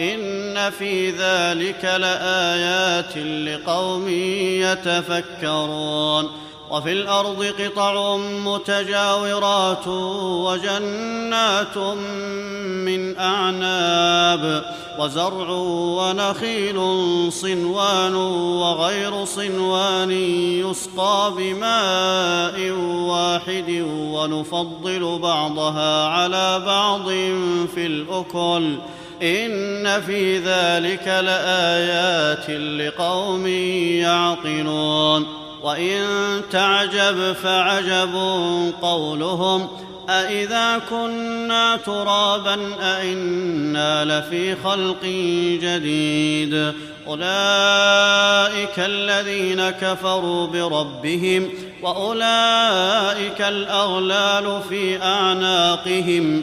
إن في ذلك لآيات لقوم يتفكرون. وفي الأرض قطع متجاورات وجنات من أعناب وزرع ونخيل صنوان وغير صنوان يسقى بماء واحد ونفضل بعضها على بعض في الأكل. إن في ذلك لآيات لقوم يعقلون. وإن تعجب فعجب قولهم أإذا كنا ترابا أإنا لفي خلق جديد. أولئك الذين كفروا بربهم وأولئك الأغلال في أعناقهم.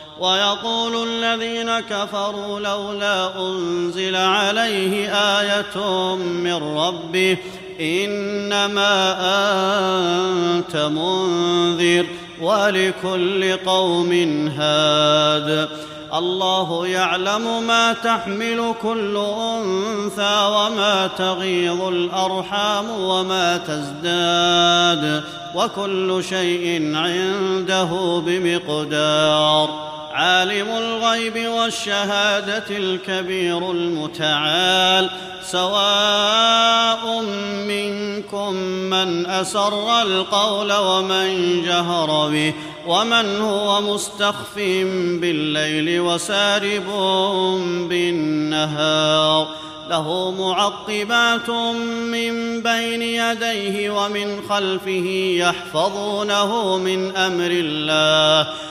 ويقول الذين كفروا لولا أنزل عليه آية من ربه إنما أنت منذر ولكل قوم هاد. الله يعلم ما تحمل كل أنثى وما تغيض الأرحام وما تزداد وكل شيء عنده بمقدار. عالم الغيب والشهادة الكبير المتعال. سواء منكم من أسر القول ومن جهر به ومن هو مستخف بالليل وسارب بالنهار. له معقبات من بين يديه ومن خلفه يحفظونه من أمر الله.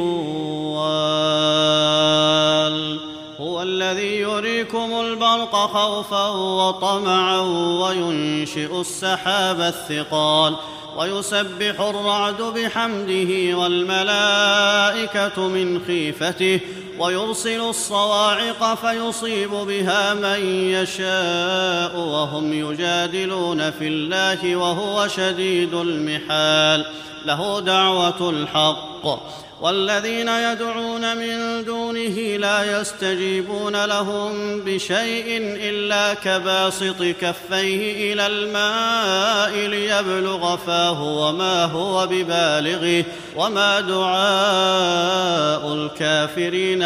البرق خوفا وطمعا وينشئ السحاب الثقال ويسبح الرعد بحمده والملائكة من خيفته ويرسل الصواعق فيصيب بها من يشاء وهم يجادلون في الله وهو شديد المحال. له دعوة الحق. والذين يدعون من دونه لا يستجيبون لهم بشيء إلا كباسط كفيه إلى الماء ليبلغ فاه وما هو ببالغه. وما دعاء الكافرين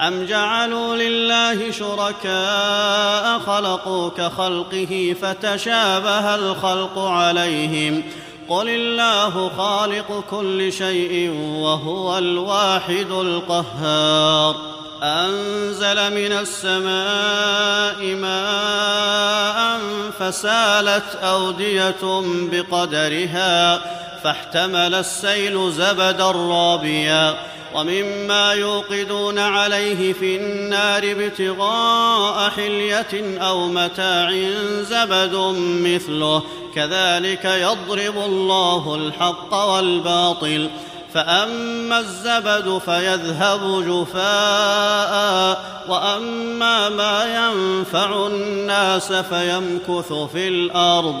أم جعلوا لله شركاء خلقوا كخلقه فتشابه الخلق عليهم قل الله خالق كل شيء وهو الواحد القهار أنزل من السماء ماء فسالت أودية بقدرها فاحتمل السيل زبدا رابيا ومما يوقدون عليه في النار ابتغاء حلية أو متاع زبد مثله. كذلك يضرب الله الحق والباطل. فأما الزبد فيذهب جفاء وأما ما ينفع الناس فيمكث في الأرض.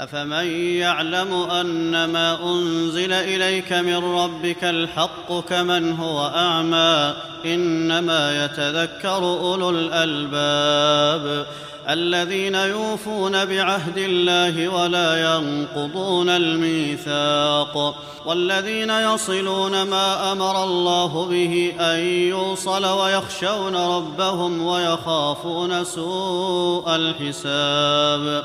أفمن يعلم ان ما أنزل إليك من ربك الحق كمن هو أعمى إنما يتذكر أولو الألباب الذين يوفون بعهد الله ولا ينقضون الميثاق والذين يصلون ما أمر الله به أن يوصل ويخشون ربهم ويخافون سوء الحساب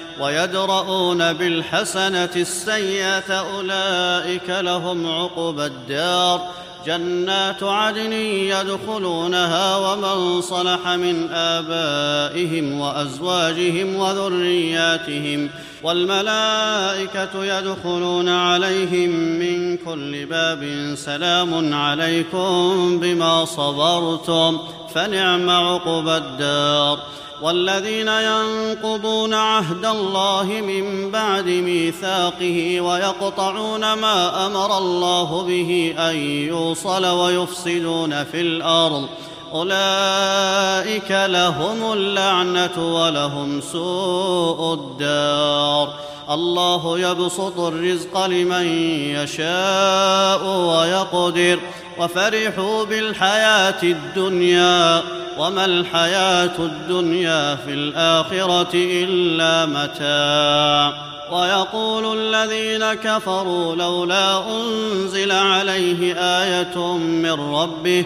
ويدرؤون بالحسنة السيئة أولئك لهم عقبى الدار. جنات عدن يدخلونها ومن صلح من آبائهم وأزواجهم وذرياتهم والملائكة يدخلون عليهم من كل باب سلام عليكم بما صبرتم فنعم عقبى الدار. والذين ينقضون عهد الله من بعد ميثاقه ويقطعون ما أمر الله به أن يوصل ويفسدون في الأرض. أولئك لهم اللعنة ولهم سوء الدار. الله يبسط الرزق لمن يشاء ويقدر. وفرحوا بالحياة الدنيا. وما الحياة الدنيا في الآخرة إلا متاع. ويقول الذين كفروا لولا أنزل عليه آية من ربه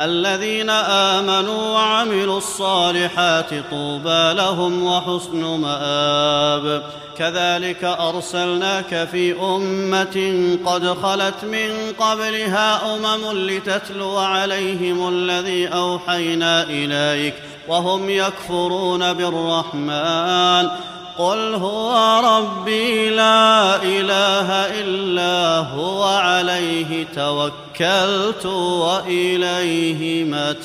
الذين آمنوا وعملوا الصالحات طوبى لهم وحسن مآب. كذلك أرسلناك في أمة قد خلت من قبلها أمم لتتلو عليهم الذي أوحينا إليك وهم يكفرون بالرحمن. قل هو ربي لا إله إلا هو عليه توكلت وإليه متاب.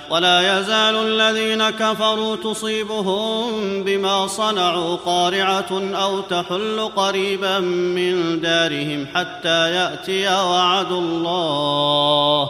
ولا يزال الذين كفروا تصيبهم بما صنعوا قارعة أو تحل قريبا من دارهم حتى يأتي وعد الله.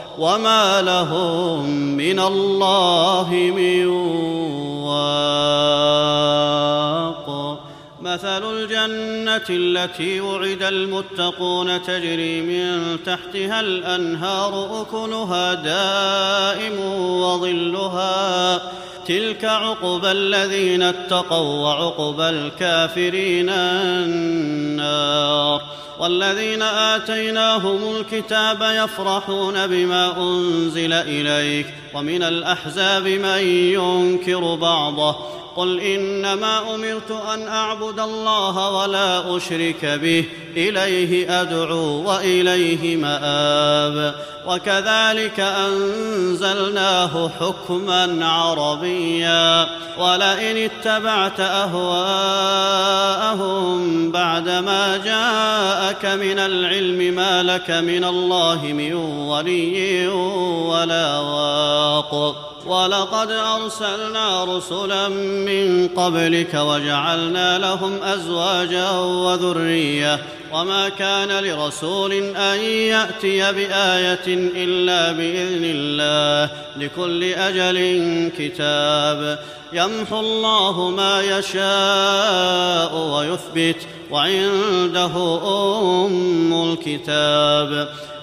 وما لهم من الله من واق مثل الجنه التي وعد المتقون تجري من تحتها الانهار اكلها دائم وظلها تلك عقبى الذين اتقوا وعقبى الكافرين النار والذين آتيناهم الكتاب يفرحون بما أنزل إليك ومن الأحزاب من ينكر بعضه. قل إنما أمرت أن أعبد الله ولا أشرك به. إليه أدعو وإليه مآب. وكذلك أنزلناه حكما عربيا. ولئن اتبعت أهواءهم بعدما جاءك من العلم ما لك من الله من ولي ولا واق ولقد أرسلنا رسلا من قبلك وجعلنا لهم أزواجا وذرية. وما كان لرسول أن يأتي بآية إلا بإذن الله لكل أجل كتاب. يمحو الله ما يشاء ويثبت. وعنده أم الكتاب.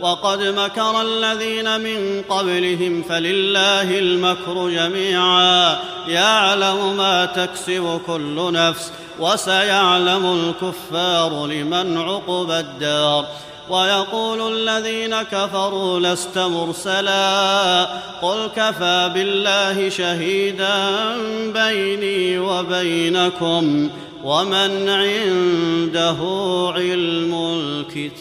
وقد مكر الذين من قبلهم فلله المكر جميعا. يعلم ما تكسب كل نفس وسيعلم الكفار لمن عقب الدار. ويقول الذين كفروا لست مرسلا. قل كفى بالله شهيدا بيني وبينكم. ومن عنده علم الكتاب